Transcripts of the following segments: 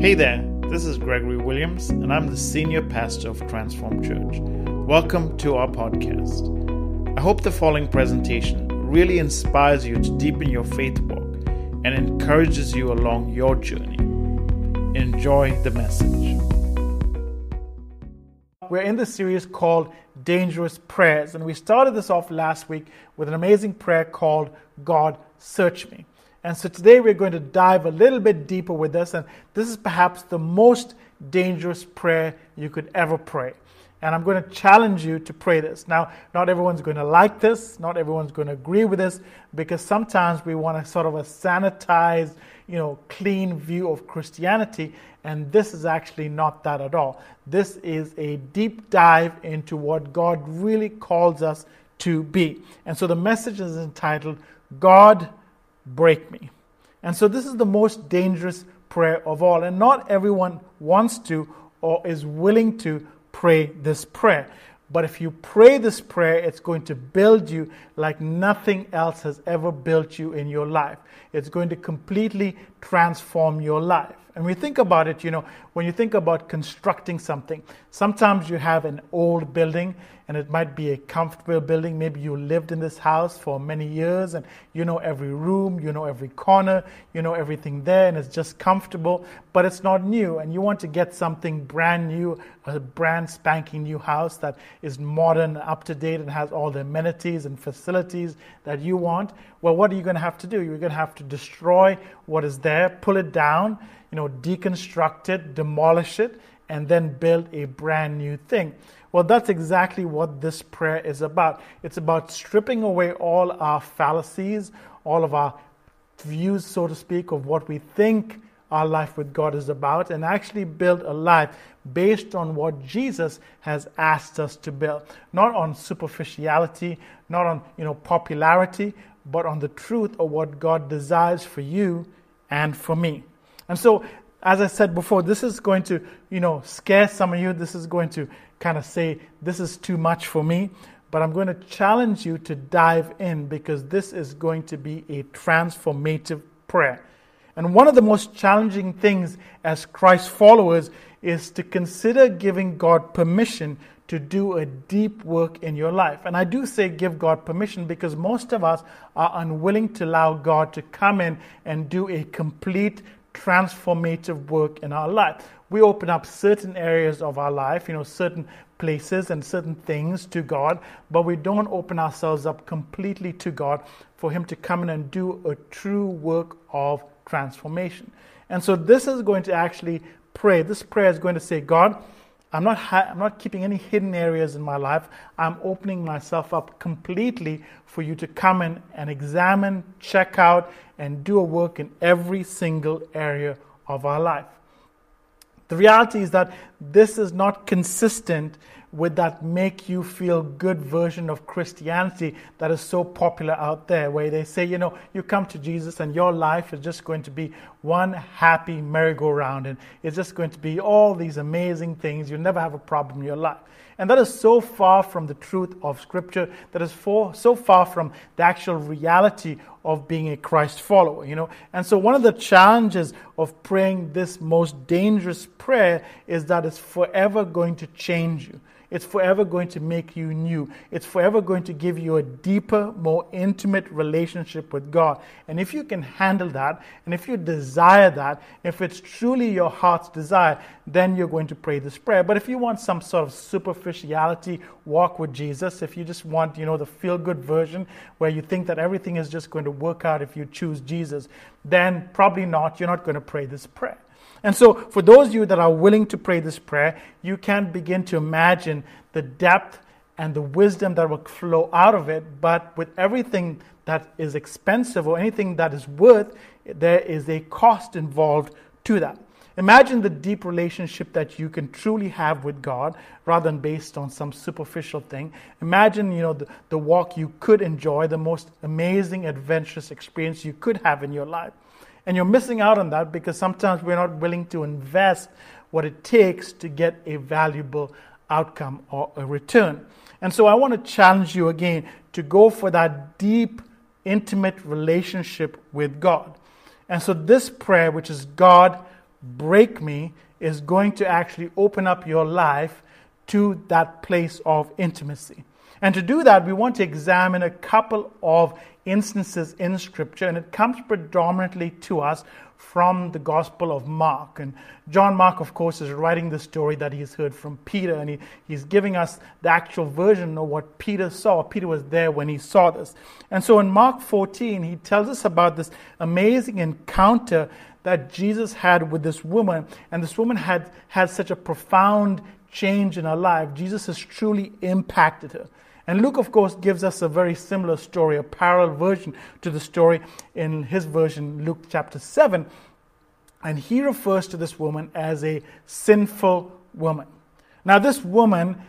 Hey there, this is Gregory Williams, and I'm the senior pastor of Transform Church. Welcome to our podcast. I hope the following presentation really inspires you to deepen your faith walk and encourages you along your journey. Enjoy the message. We're in the series called Dangerous Prayers, and we started this off last week with an amazing prayer called God Search Me. And so today we're going to dive a little bit deeper with this, and this is perhaps the most dangerous prayer you could ever pray. And I'm going to challenge you to pray this. Now, not everyone's going to like this, not everyone's going to agree with this, because sometimes we want a sort of a sanitized, you know, clean view of Christianity, and this is actually not that at all. This is a deep dive into what God really calls us to be. And so the message is entitled, God break me. And so this is the most dangerous prayer of all. And not everyone wants to or is willing to pray this prayer. But if you pray this prayer, it's going to build you like nothing else has ever built you in your life. It's going to completely transform your life. And we think about it, you know, when you think about constructing something, sometimes you have an old building and it might be a comfortable building. Maybe you lived in this house for many years and you know every room, you know every corner, you know everything there, and it's just comfortable, but it's not new. And you want to get something brand new, a brand spanking new house that is modern, up to date, and has all the amenities and facilities that you want. Well, what are you going to have to do? You're going to have to destroy what is there, pull it down you know, deconstruct it, demolish it, and then build a brand new thing. Well, that's exactly what this prayer is about. It's about stripping away all our fallacies, all of our views, so to speak, of what we think our life with God is about, and actually build a life based on what Jesus has asked us to build. Not on superficiality, not on you know popularity, but on the truth of what God desires for you and for me. And so, as I said before, this is going to, you know, scare some of you. This is going to kind of say, this is too much for me. But I'm going to challenge you to dive in because this is going to be a transformative prayer. And one of the most challenging things as Christ followers is to consider giving God permission to do a deep work in your life. And I do say give God permission because most of us are unwilling to allow God to come in and do a complete transformative work in our life. We open up certain areas of our life, you know, certain places and certain things to God, but we don't open ourselves up completely to God for Him to come in and do a true work of transformation. And so this is going to actually pray. This prayer is going to say, God, I'm not, I'm not keeping any hidden areas in my life. I'm opening myself up completely for you to come in and examine, check out, and do a work in every single area of our life. The reality is that this is not consistent with that make you feel good version of Christianity that is so popular out there, where they say, you know, you come to Jesus and your life is just going to be one happy merry-go-round and it's just going to be all these amazing things. You'll never have a problem in your life. And that is so far from the truth of Scripture, that is for, so far from the actual reality of being a Christ follower, you know. And so one of the challenges of praying this most dangerous prayer is that it's forever going to change you. It's forever going to make you new. It's forever going to give you a deeper, more intimate relationship with God. And if you can handle that, and if you desire that, if it's truly your heart's desire, then you're going to pray this prayer. But if you want some sort of superficiality walk with Jesus, if you just want, you know, the feel good version where you think that everything is just going to work out if you choose Jesus, then probably not. You're not going to pray this prayer. And so, for those of you that are willing to pray this prayer, you can begin to imagine the depth and the wisdom that will flow out of it. But with everything that is expensive or anything that is worth, there is a cost involved to that. Imagine the deep relationship that you can truly have with God rather than based on some superficial thing. Imagine, you know, the, the walk you could enjoy, the most amazing, adventurous experience you could have in your life. And you're missing out on that because sometimes we're not willing to invest what it takes to get a valuable outcome or a return. And so I want to challenge you again to go for that deep, intimate relationship with God. And so this prayer, which is God, break me is going to actually open up your life to that place of intimacy. And to do that, we want to examine a couple of instances in Scripture, and it comes predominantly to us from the Gospel of Mark. And John Mark, of course, is writing the story that he's heard from Peter, and he, he's giving us the actual version of what Peter saw. Peter was there when he saw this. And so in Mark 14, he tells us about this amazing encounter that Jesus had with this woman, and this woman had had such a profound change in her life. Jesus has truly impacted her. And Luke, of course, gives us a very similar story, a parallel version to the story in his version, Luke chapter 7. And he refers to this woman as a sinful woman. Now, this woman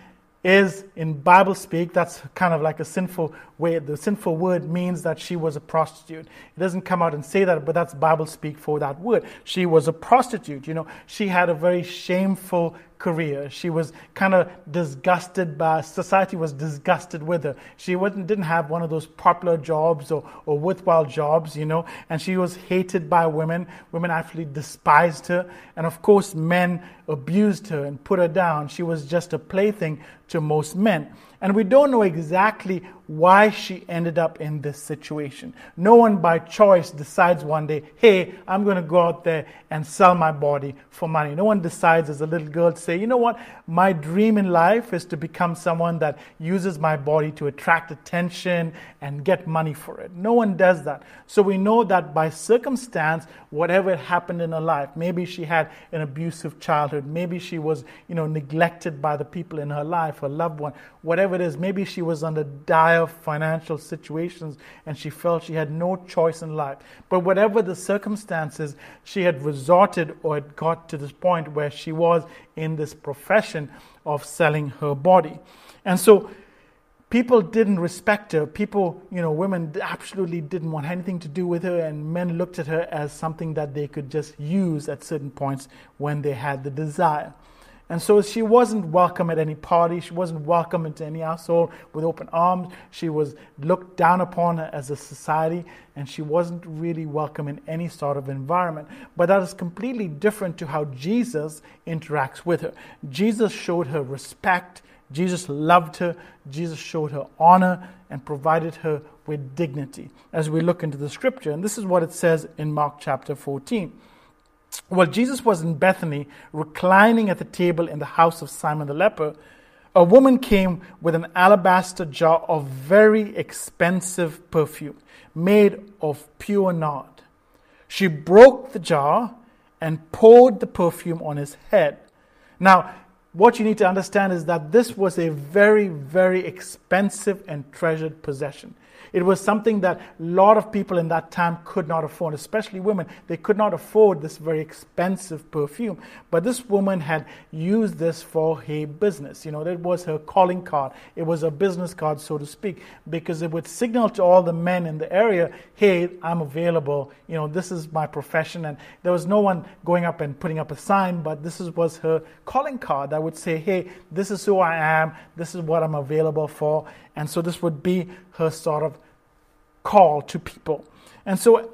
is in Bible speak, that's kind of like a sinful way. The sinful word means that she was a prostitute. It doesn't come out and say that, but that's Bible speak for that word. She was a prostitute. You know, she had a very shameful career. She was kind of disgusted by society was disgusted with her. She wasn't didn't have one of those popular jobs or, or worthwhile jobs, you know, and she was hated by women. Women actually despised her. And of course men abused her and put her down. She was just a plaything to most men. And we don't know exactly why she ended up in this situation. No one by choice decides one day, hey, I'm going to go out there and sell my body for money. No one decides as a little girl to say, you know what, my dream in life is to become someone that uses my body to attract attention and get money for it. No one does that. So we know that by circumstance, whatever happened in her life, maybe she had an abusive childhood, maybe she was, you know, neglected by the people in her life, her loved one, whatever it is, maybe she was under dire financial situations and she felt she had no choice in life. But whatever the circumstances, she had resorted or had got to this point where she was in this profession of selling her body. And so people didn't respect her. People, you know, women absolutely didn't want anything to do with her, and men looked at her as something that they could just use at certain points when they had the desire. And so she wasn't welcome at any party. She wasn't welcome into any household with open arms. She was looked down upon as a society, and she wasn't really welcome in any sort of environment. But that is completely different to how Jesus interacts with her. Jesus showed her respect. Jesus loved her. Jesus showed her honor and provided her with dignity as we look into the scripture. And this is what it says in Mark chapter 14. While Jesus was in Bethany, reclining at the table in the house of Simon the leper, a woman came with an alabaster jar of very expensive perfume made of pure nard. She broke the jar and poured the perfume on his head. Now, what you need to understand is that this was a very, very expensive and treasured possession. It was something that a lot of people in that time could not afford, especially women. They could not afford this very expensive perfume. But this woman had used this for her business. You know, that was her calling card. It was a business card, so to speak, because it would signal to all the men in the area, hey, I'm available. You know, this is my profession. And there was no one going up and putting up a sign, but this was her calling card that would say, hey, this is who I am. This is what I'm available for. And so this would be her sort of call to people. And so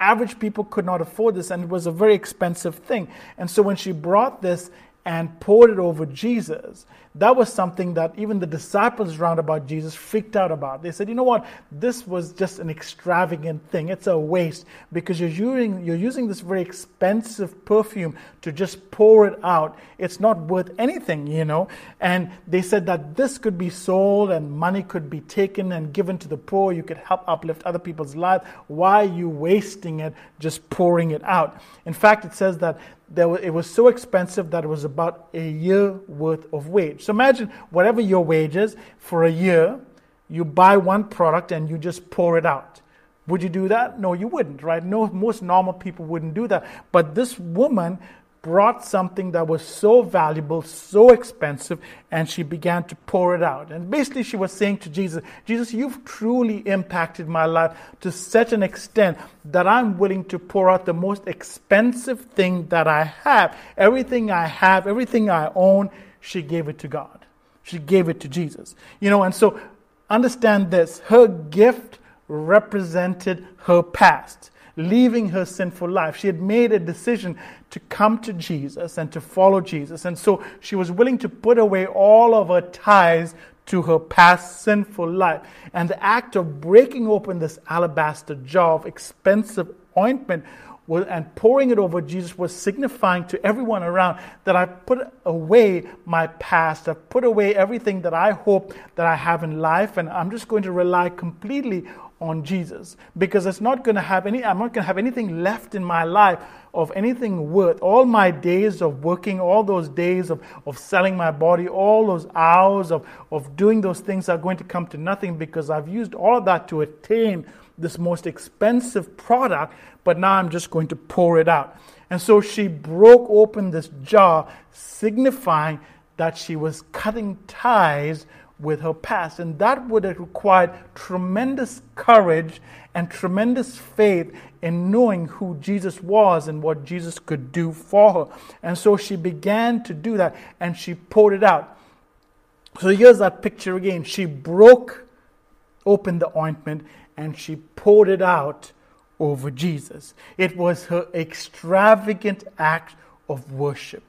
average people could not afford this, and it was a very expensive thing. And so when she brought this and poured it over Jesus, that was something that even the disciples round about Jesus freaked out about. They said, you know what, this was just an extravagant thing. It's a waste because you're using, you're using this very expensive perfume to just pour it out. It's not worth anything, you know. And they said that this could be sold and money could be taken and given to the poor. You could help uplift other people's lives. Why are you wasting it just pouring it out? In fact, it says that there it was so expensive that it was about a year worth of wage. So imagine whatever your wages for a year, you buy one product and you just pour it out. Would you do that? No, you wouldn't, right? No, most normal people wouldn't do that. But this woman brought something that was so valuable, so expensive, and she began to pour it out. And basically, she was saying to Jesus, Jesus, you've truly impacted my life to such an extent that I'm willing to pour out the most expensive thing that I have. Everything I have, everything I own, she gave it to God. She gave it to Jesus. You know, and so understand this her gift represented her past. leaving her sinful life. She had made a decision to come to Jesus and to follow Jesus. And so she was willing to put away all of her ties to her past sinful life. And the act of breaking open this alabaster jar of expensive ointment and pouring it over Jesus was signifying to everyone around that I put away my past. I've put away everything that I hope that I have in life, and I'm just going to rely completely on Jesus because it's not going to have any, I'm not going to have anything left in my life of anything worth. All my days of working, all those days of, of selling my body, all those hours of, of doing those things are going to come to nothing because I've used all of that to attain this most expensive product, but now I'm just going to pour it out. And so she broke open this jar, signifying that she was cutting ties with her past. And that would have required tremendous courage and tremendous faith in knowing who Jesus was and what Jesus could do for her. And so she began to do that and she poured it out. So here's that picture again. She broke open the ointment and she poured it out over Jesus. It was her extravagant act of worship.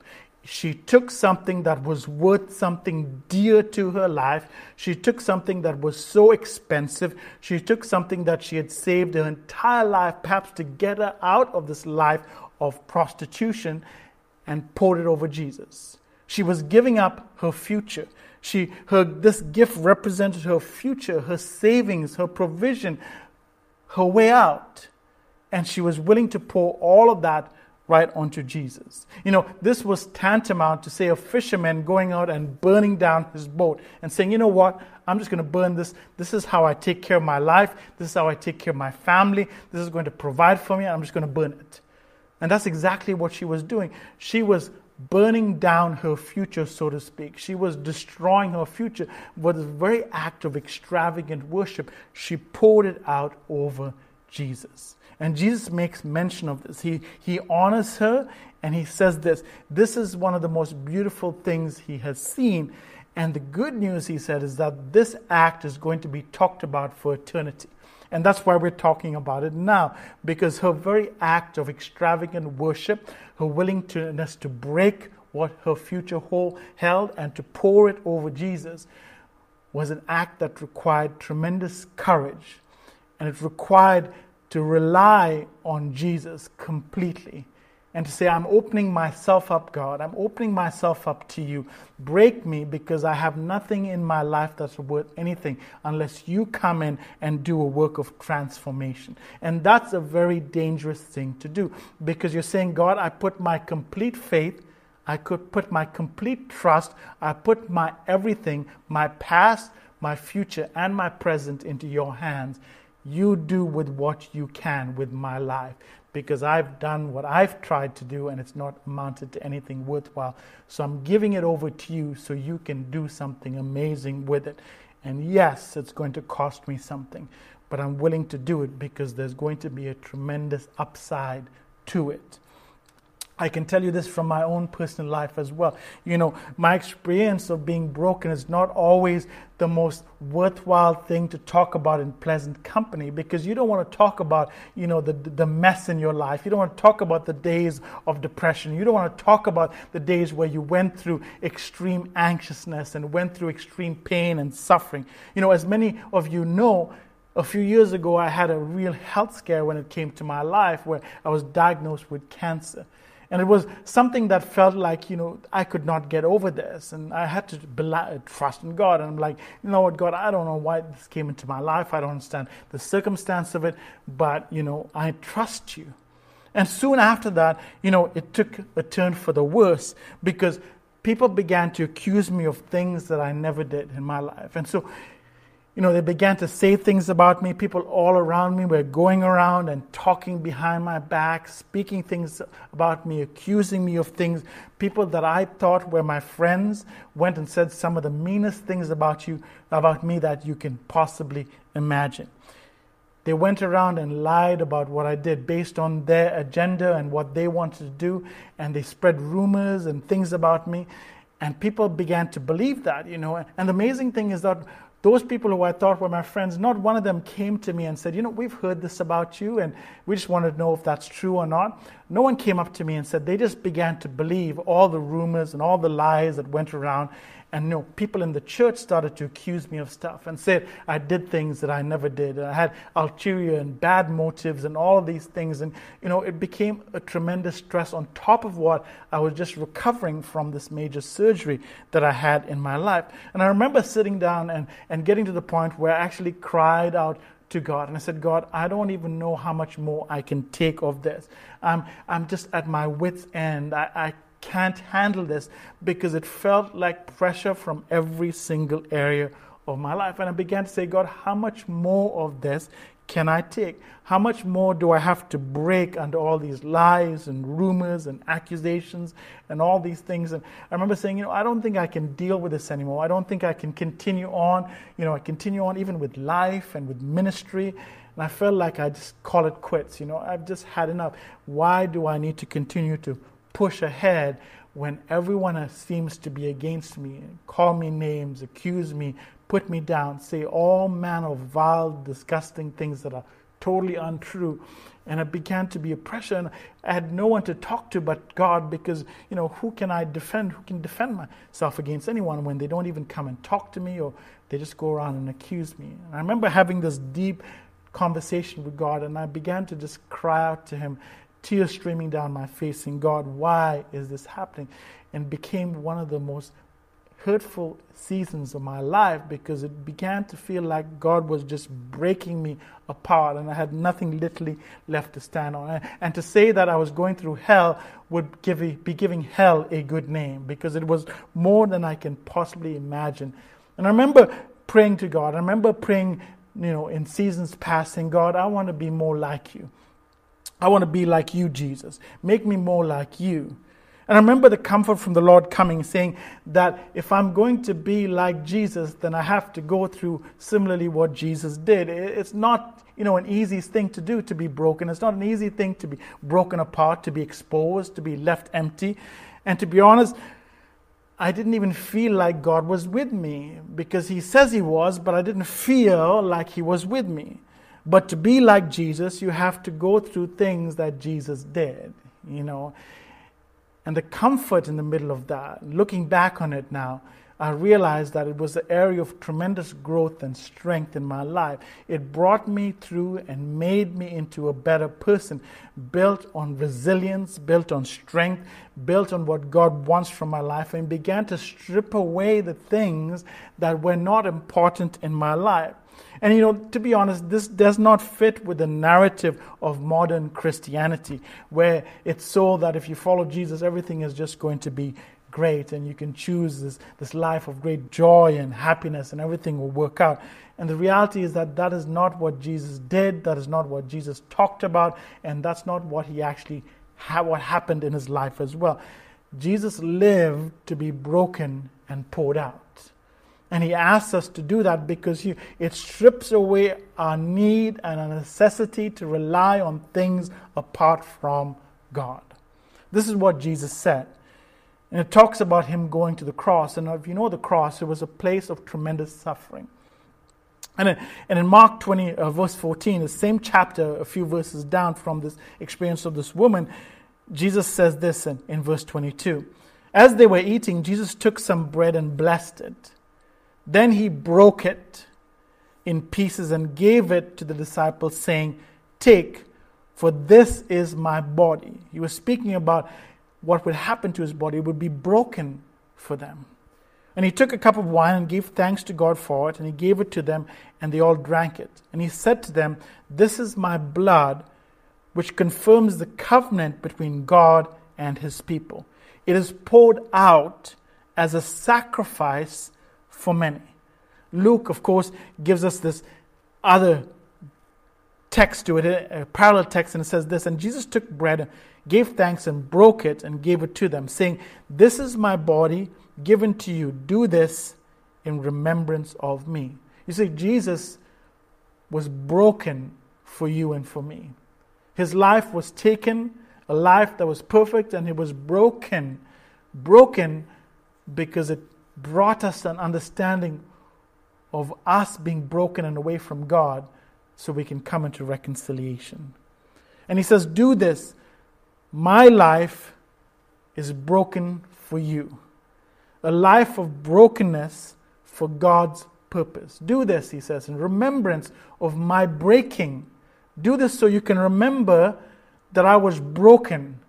She took something that was worth something dear to her life. She took something that was so expensive. She took something that she had saved her entire life, perhaps to get her out of this life of prostitution, and poured it over Jesus. She was giving up her future. She, her, this gift represented her future, her savings, her provision, her way out. And she was willing to pour all of that right onto Jesus. You know, this was tantamount to say a fisherman going out and burning down his boat and saying, you know what, I'm just going to burn this. This is how I take care of my life. This is how I take care of my family. This is going to provide for me. I'm just going to burn it. And that's exactly what she was doing. She was burning down her future, so to speak. She was destroying her future with this very act of extravagant worship. She poured it out over Jesus. And Jesus makes mention of this. He, he honors her and he says this this is one of the most beautiful things he has seen. And the good news, he said, is that this act is going to be talked about for eternity. And that's why we're talking about it now, because her very act of extravagant worship, her willingness to break what her future held and to pour it over Jesus, was an act that required tremendous courage. And it required to rely on Jesus completely and to say, I'm opening myself up, God. I'm opening myself up to you. Break me because I have nothing in my life that's worth anything unless you come in and do a work of transformation. And that's a very dangerous thing to do because you're saying, God, I put my complete faith. I could put my complete trust, I put my everything, my past, my future, and my present into your hands. You do with what you can with my life because I've done what I've tried to do and it's not amounted to anything worthwhile. So I'm giving it over to you so you can do something amazing with it. And yes, it's going to cost me something, but I'm willing to do it because there's going to be a tremendous upside to it. I can tell you this from my own personal life as well. You know, my experience of being broken is not always the most worthwhile thing to talk about in pleasant company because you don't want to talk about, you know, the, the mess in your life. You don't want to talk about the days of depression. You don't want to talk about the days where you went through extreme anxiousness and went through extreme pain and suffering. You know, as many of you know, a few years ago, I had a real health scare when it came to my life where I was diagnosed with cancer. And it was something that felt like, you know, I could not get over this. And I had to trust in God. And I'm like, you know what, God, I don't know why this came into my life. I don't understand the circumstance of it, but, you know, I trust you. And soon after that, you know, it took a turn for the worse because people began to accuse me of things that I never did in my life. And so you know, they began to say things about me. People all around me were going around and talking behind my back, speaking things about me, accusing me of things. People that I thought were my friends went and said some of the meanest things about you, about me that you can possibly imagine. They went around and lied about what I did based on their agenda and what they wanted to do, and they spread rumors and things about me. And people began to believe that, you know. And the amazing thing is that those people who I thought were my friends, not one of them came to me and said, You know, we've heard this about you and we just wanted to know if that's true or not. No one came up to me and said, They just began to believe all the rumors and all the lies that went around and you know, people in the church started to accuse me of stuff and said I did things that I never did. And I had ulterior and bad motives and all of these things. And, you know, it became a tremendous stress on top of what I was just recovering from this major surgery that I had in my life. And I remember sitting down and, and getting to the point where I actually cried out to God. And I said, God, I don't even know how much more I can take of this. I'm, I'm just at my wits' end. I, I can't handle this because it felt like pressure from every single area of my life. And I began to say, God, how much more of this can I take? How much more do I have to break under all these lies and rumors and accusations and all these things? And I remember saying, you know, I don't think I can deal with this anymore. I don't think I can continue on. You know, I continue on even with life and with ministry. And I felt like I just call it quits. You know, I've just had enough. Why do I need to continue to push ahead when everyone seems to be against me, call me names, accuse me, put me down, say all manner of vile, disgusting things that are totally untrue. And it began to be a pressure, and I had no one to talk to but God because, you know, who can I defend? Who can defend myself against anyone when they don't even come and talk to me or they just go around and accuse me? And I remember having this deep conversation with God, and I began to just cry out to Him tears streaming down my face, saying, God, why is this happening? And became one of the most hurtful seasons of my life because it began to feel like God was just breaking me apart and I had nothing literally left to stand on. And to say that I was going through hell would give, be giving hell a good name because it was more than I can possibly imagine. And I remember praying to God. I remember praying, you know, in seasons past, God, I want to be more like you. I want to be like you, Jesus. Make me more like you. And I remember the comfort from the Lord coming, saying that if I'm going to be like Jesus, then I have to go through similarly what Jesus did. It's not, you know, an easy thing to do to be broken. It's not an easy thing to be broken apart, to be exposed, to be left empty. And to be honest, I didn't even feel like God was with me because He says He was, but I didn't feel like He was with me. But to be like Jesus, you have to go through things that Jesus did, you know. And the comfort in the middle of that, looking back on it now, I realized that it was an area of tremendous growth and strength in my life. It brought me through and made me into a better person, built on resilience, built on strength, built on what God wants from my life, and began to strip away the things that were not important in my life. And you know, to be honest, this does not fit with the narrative of modern Christianity, where it's so that if you follow Jesus, everything is just going to be great and you can choose this, this life of great joy and happiness and everything will work out. And the reality is that that is not what Jesus did, that is not what Jesus talked about, and that's not what he actually ha- what happened in his life as well. Jesus lived to be broken and poured out. And he asks us to do that because he, it strips away our need and our necessity to rely on things apart from God. This is what Jesus said. And it talks about him going to the cross. And if you know the cross, it was a place of tremendous suffering. And and in Mark 20, uh, verse 14, the same chapter, a few verses down from this experience of this woman, Jesus says this in, in verse 22. As they were eating, Jesus took some bread and blessed it then he broke it in pieces and gave it to the disciples, saying, Take, for this is my body. He was speaking about what would happen to his body, it would be broken for them. And he took a cup of wine and gave thanks to God for it, and he gave it to them, and they all drank it. And he said to them, This is my blood, which confirms the covenant between God and his people. It is poured out as a sacrifice for many. Luke, of course, gives us this other text to it, a parallel text, and it says this And Jesus took bread, gave thanks, and broke it, and gave it to them, saying, This is my body given to you. Do this in remembrance of me. You see, Jesus was broken for you and for me. His life was taken, a life that was perfect, and it was broken. Broken because it brought us an understanding of us being broken and away from God so we can come into reconciliation. And he says, Do this. My life is broken for you. A life of brokenness for God's purpose. Do this, he says, in remembrance of my breaking. Do this so you can remember that I was broken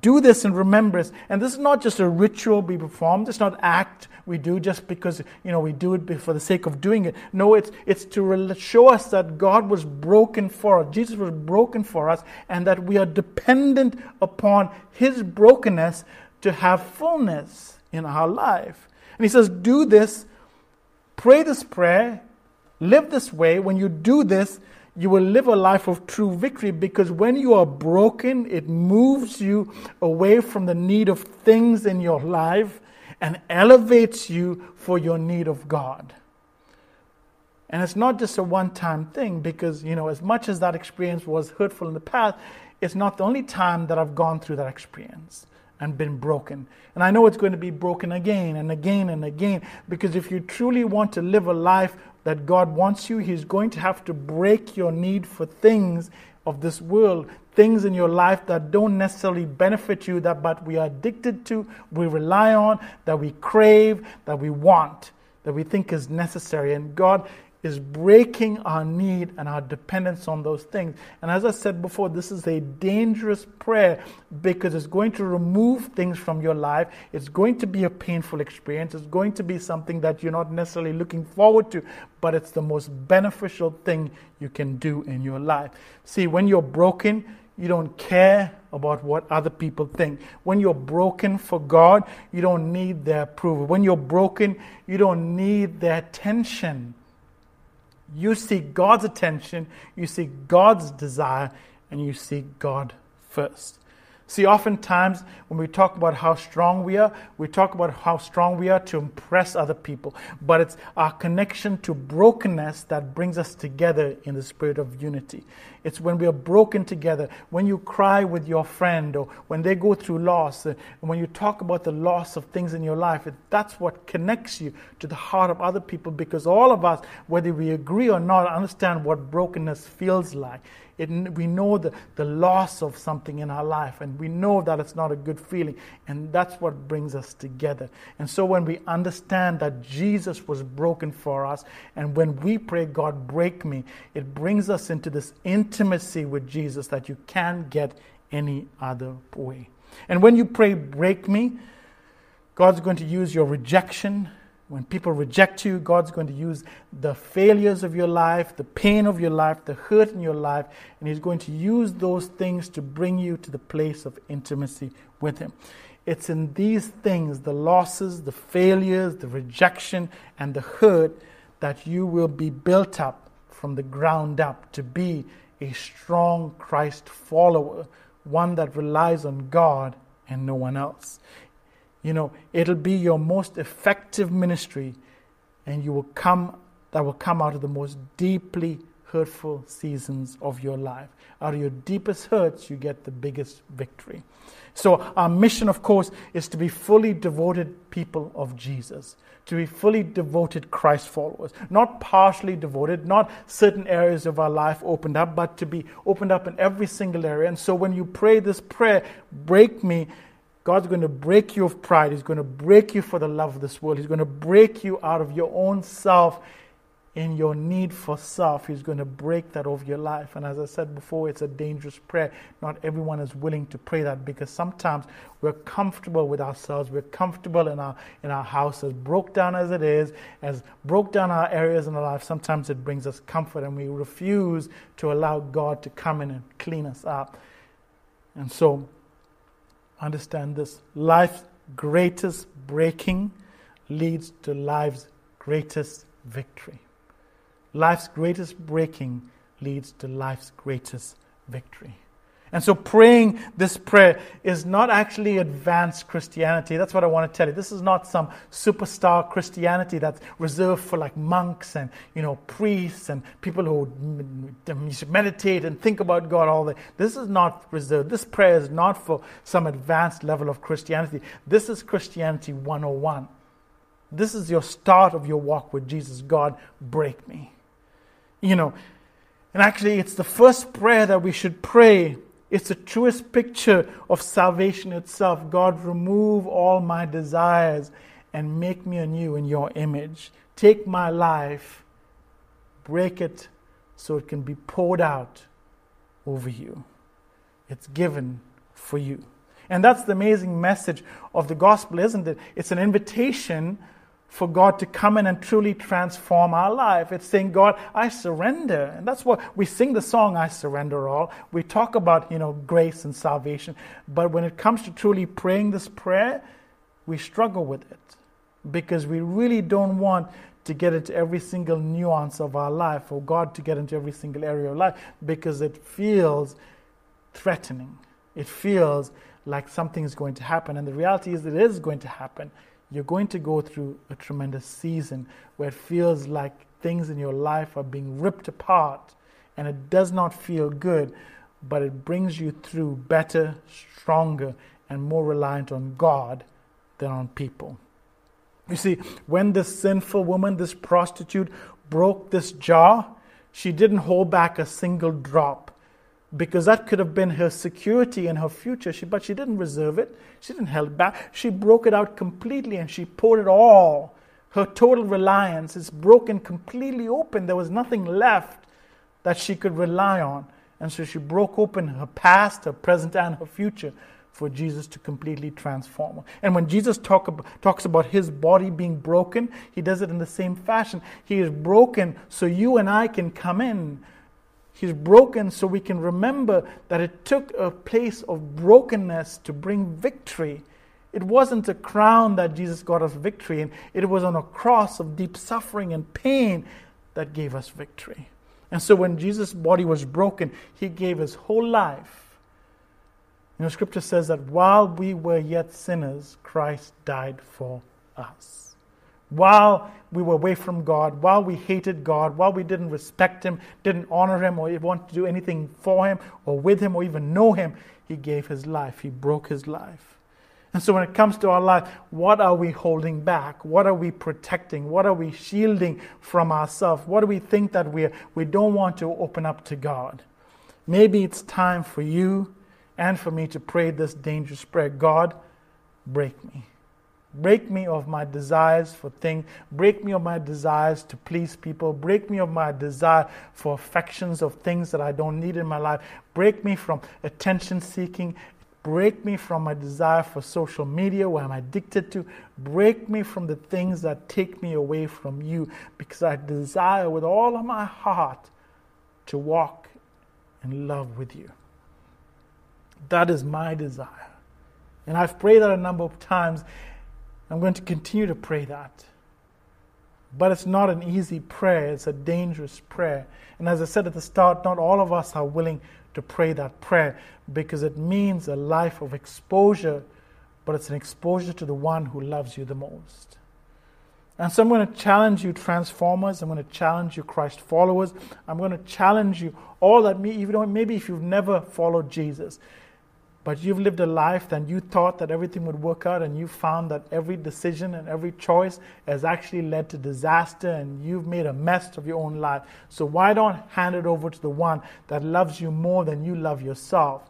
do this in remembrance. And this is not just a ritual we perform. It's not act we do just because you know we do it for the sake of doing it. No, it's it's to show us that God was broken for us. Jesus was broken for us, and that we are dependent upon His brokenness to have fullness in our life. And He says, "Do this. Pray this prayer. Live this way. When you do this." You will live a life of true victory because when you are broken, it moves you away from the need of things in your life and elevates you for your need of God. And it's not just a one time thing because, you know, as much as that experience was hurtful in the past, it's not the only time that I've gone through that experience and been broken. And I know it's going to be broken again and again and again because if you truly want to live a life that God wants you, He's going to have to break your need for things of this world, things in your life that don't necessarily benefit you, that but we are addicted to, we rely on, that we crave, that we want, that we think is necessary. And God is breaking our need and our dependence on those things. And as I said before, this is a dangerous prayer because it's going to remove things from your life. It's going to be a painful experience. It's going to be something that you're not necessarily looking forward to, but it's the most beneficial thing you can do in your life. See, when you're broken, you don't care about what other people think. When you're broken for God, you don't need their approval. When you're broken, you don't need their attention. You seek God's attention, you seek God's desire, and you seek God first. See, oftentimes when we talk about how strong we are, we talk about how strong we are to impress other people. But it's our connection to brokenness that brings us together in the spirit of unity. It's when we are broken together, when you cry with your friend, or when they go through loss, uh, and when you talk about the loss of things in your life, that's what connects you to the heart of other people because all of us, whether we agree or not, understand what brokenness feels like. It, we know the, the loss of something in our life, and we know that it's not a good feeling, and that's what brings us together. And so, when we understand that Jesus was broken for us, and when we pray, God, break me, it brings us into this intimacy with Jesus that you can't get any other way. And when you pray, break me, God's going to use your rejection when people reject you, God's going to use the failures of your life, the pain of your life, the hurt in your life, and He's going to use those things to bring you to the place of intimacy with Him. It's in these things, the losses, the failures, the rejection, and the hurt, that you will be built up from the ground up to be a strong Christ follower, one that relies on God and no one else you know, it'll be your most effective ministry, and you will come, that will come out of the most deeply hurtful seasons of your life. Out of your deepest hurts, you get the biggest victory. So, our mission, of course, is to be fully devoted people of Jesus, to be fully devoted Christ followers, not partially devoted, not certain areas of our life opened up, but to be opened up in every single area. And so, when you pray this prayer, break me, God's going to break you of pride. He's going to break you for the love of this world. He's going to break you out of your own self in your need for self. He's going to break that over your life. And as I said before, it's a dangerous prayer. Not everyone is willing to pray that because sometimes we're comfortable with ourselves. We're comfortable in our, in our house, as broke down as it is, as broke down our areas in our life. Sometimes it brings us comfort and we refuse to allow God to come in and clean us up. And so, understand this life's greatest breaking leads to life's greatest victory. Life's greatest breaking leads to life's greatest victory. And so praying this prayer is not actually advanced Christianity. That's what I want to tell you. This is not some superstar Christianity that's reserved for like monks and, you know, priests and people who meditate and think about God all day. This is not reserved. This prayer is not for some advanced level of Christianity. This is Christianity 101. This is your start of your walk with Jesus. God, break me. You know, and actually, it's the first prayer that we should pray. It's the truest picture of salvation itself. God, remove all my desires and make me anew in your image. Take my life, break it so it can be poured out over you. It's given for you. And that's the amazing message of the gospel, isn't it? It's an invitation for God to come in and truly transform our life. It's saying, God, I surrender. And that's what we sing the song, I Surrender All. We talk about, you know, grace and salvation. But when it comes to truly praying this prayer, we struggle with it because we really don't want to get into every single nuance of our life or God to get into every single area of life because it feels threatening. It feels like something is going to happen. And the reality is, it is going to happen you're going to go through a tremendous season where it feels like things in your life are being ripped apart and it does not feel good, but it brings you through better, stronger, and more reliant on God than on people. You see, when this sinful woman, this prostitute, broke this jar, she didn't hold back a single drop because that could have been her security and her future. She, but she didn't reserve it. She didn't hold back. She broke it out completely and she poured it all. Her total reliance is broken completely open. There was nothing left that she could rely on. And so she broke open her past, her present, and her future for Jesus to completely transform her. And when Jesus talk talks about his body being broken, he does it in the same fashion. He is broken so you and I can come in He's broken so we can remember that it took a place of brokenness to bring victory. It wasn't a crown that Jesus got us victory in, it was on a cross of deep suffering and pain that gave us victory. And so when Jesus' body was broken, he gave his whole life. You know, scripture says that while we were yet sinners, Christ died for us while we were away from God, while we hated God, while we didn't respect Him, didn't honor Him, or want to do anything for Him or with Him or even know Him, He gave His life. He broke His life. And so when it comes to our life, what are we holding back? What are we protecting? What are we shielding from ourselves? What do we think that we we don't want to open up to God? Maybe it's time for you and for me to pray this dangerous prayer God, break me. Break me of my desires for things. Break me of my desires to please people. Break me of my desire for affections of things that I don't need in my life. Break me from attention seeking. Break me from my desire for social media, where I'm addicted to. Break me from the things that take me away from you because I desire with all of my heart to walk in love with you. That is my desire. And I've prayed that a number of times, I'm going to continue to pray that. But it's not an easy prayer, it's a dangerous prayer. And as I said at the start, not all of us are willing to pray that prayer because it means a life of exposure, but it's an exposure to the one who loves you the most. And so I'm going to challenge you, transformers. I'm going to challenge you, Christ followers. I'm going to challenge you, all that me, even though maybe if you've never followed Jesus, but you've lived a life that you thought that everything would work out, and you found that every decision and every choice has actually led to disaster, and you've made a mess of your own life. So, why don't hand it over to the one that loves you more than you love yourself?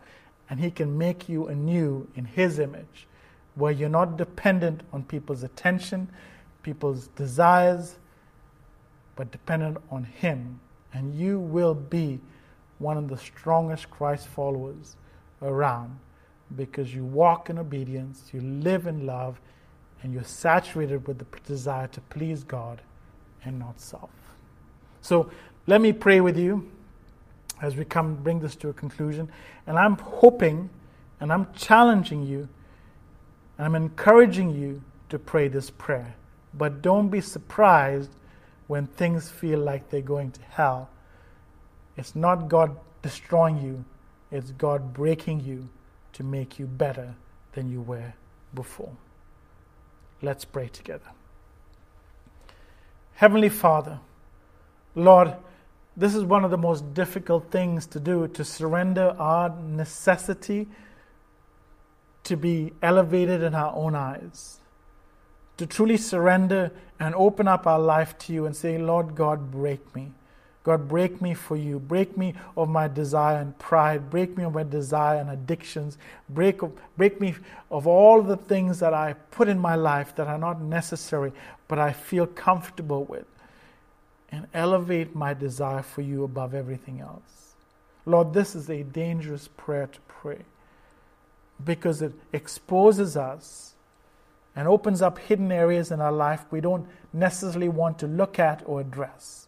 And he can make you anew in his image, where you're not dependent on people's attention, people's desires, but dependent on him. And you will be one of the strongest Christ followers around because you walk in obedience, you live in love, and you're saturated with the desire to please God and not self. So let me pray with you as we come bring this to a conclusion. And I'm hoping and I'm challenging you and I'm encouraging you to pray this prayer. But don't be surprised when things feel like they're going to hell. It's not God destroying you, it's God breaking you to make you better than you were before. Let's pray together. Heavenly Father, Lord, this is one of the most difficult things to do to surrender our necessity to be elevated in our own eyes, to truly surrender and open up our life to you and say, Lord God, break me. God, break me for you. Break me of my desire and pride. Break me of my desire and addictions. Break, break me of all the things that I put in my life that are not necessary, but I feel comfortable with. And elevate my desire for you above everything else. Lord, this is a dangerous prayer to pray because it exposes us and opens up hidden areas in our life we don't necessarily want to look at or address.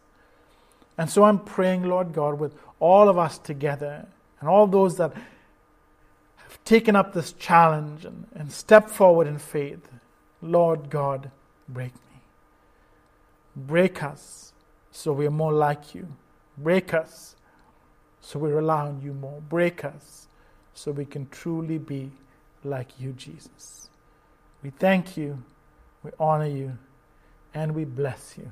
And so I'm praying, Lord God, with all of us together and all those that have taken up this challenge and, and stepped forward in faith. Lord God, break me. Break us so we are more like you. Break us so we rely on you more. Break us so we can truly be like you, Jesus. We thank you, we honor you, and we bless you.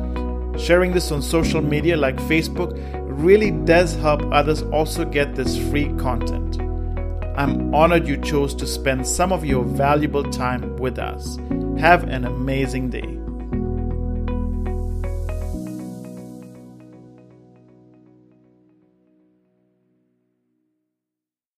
Sharing this on social media like Facebook really does help others also get this free content. I'm honored you chose to spend some of your valuable time with us. Have an amazing day.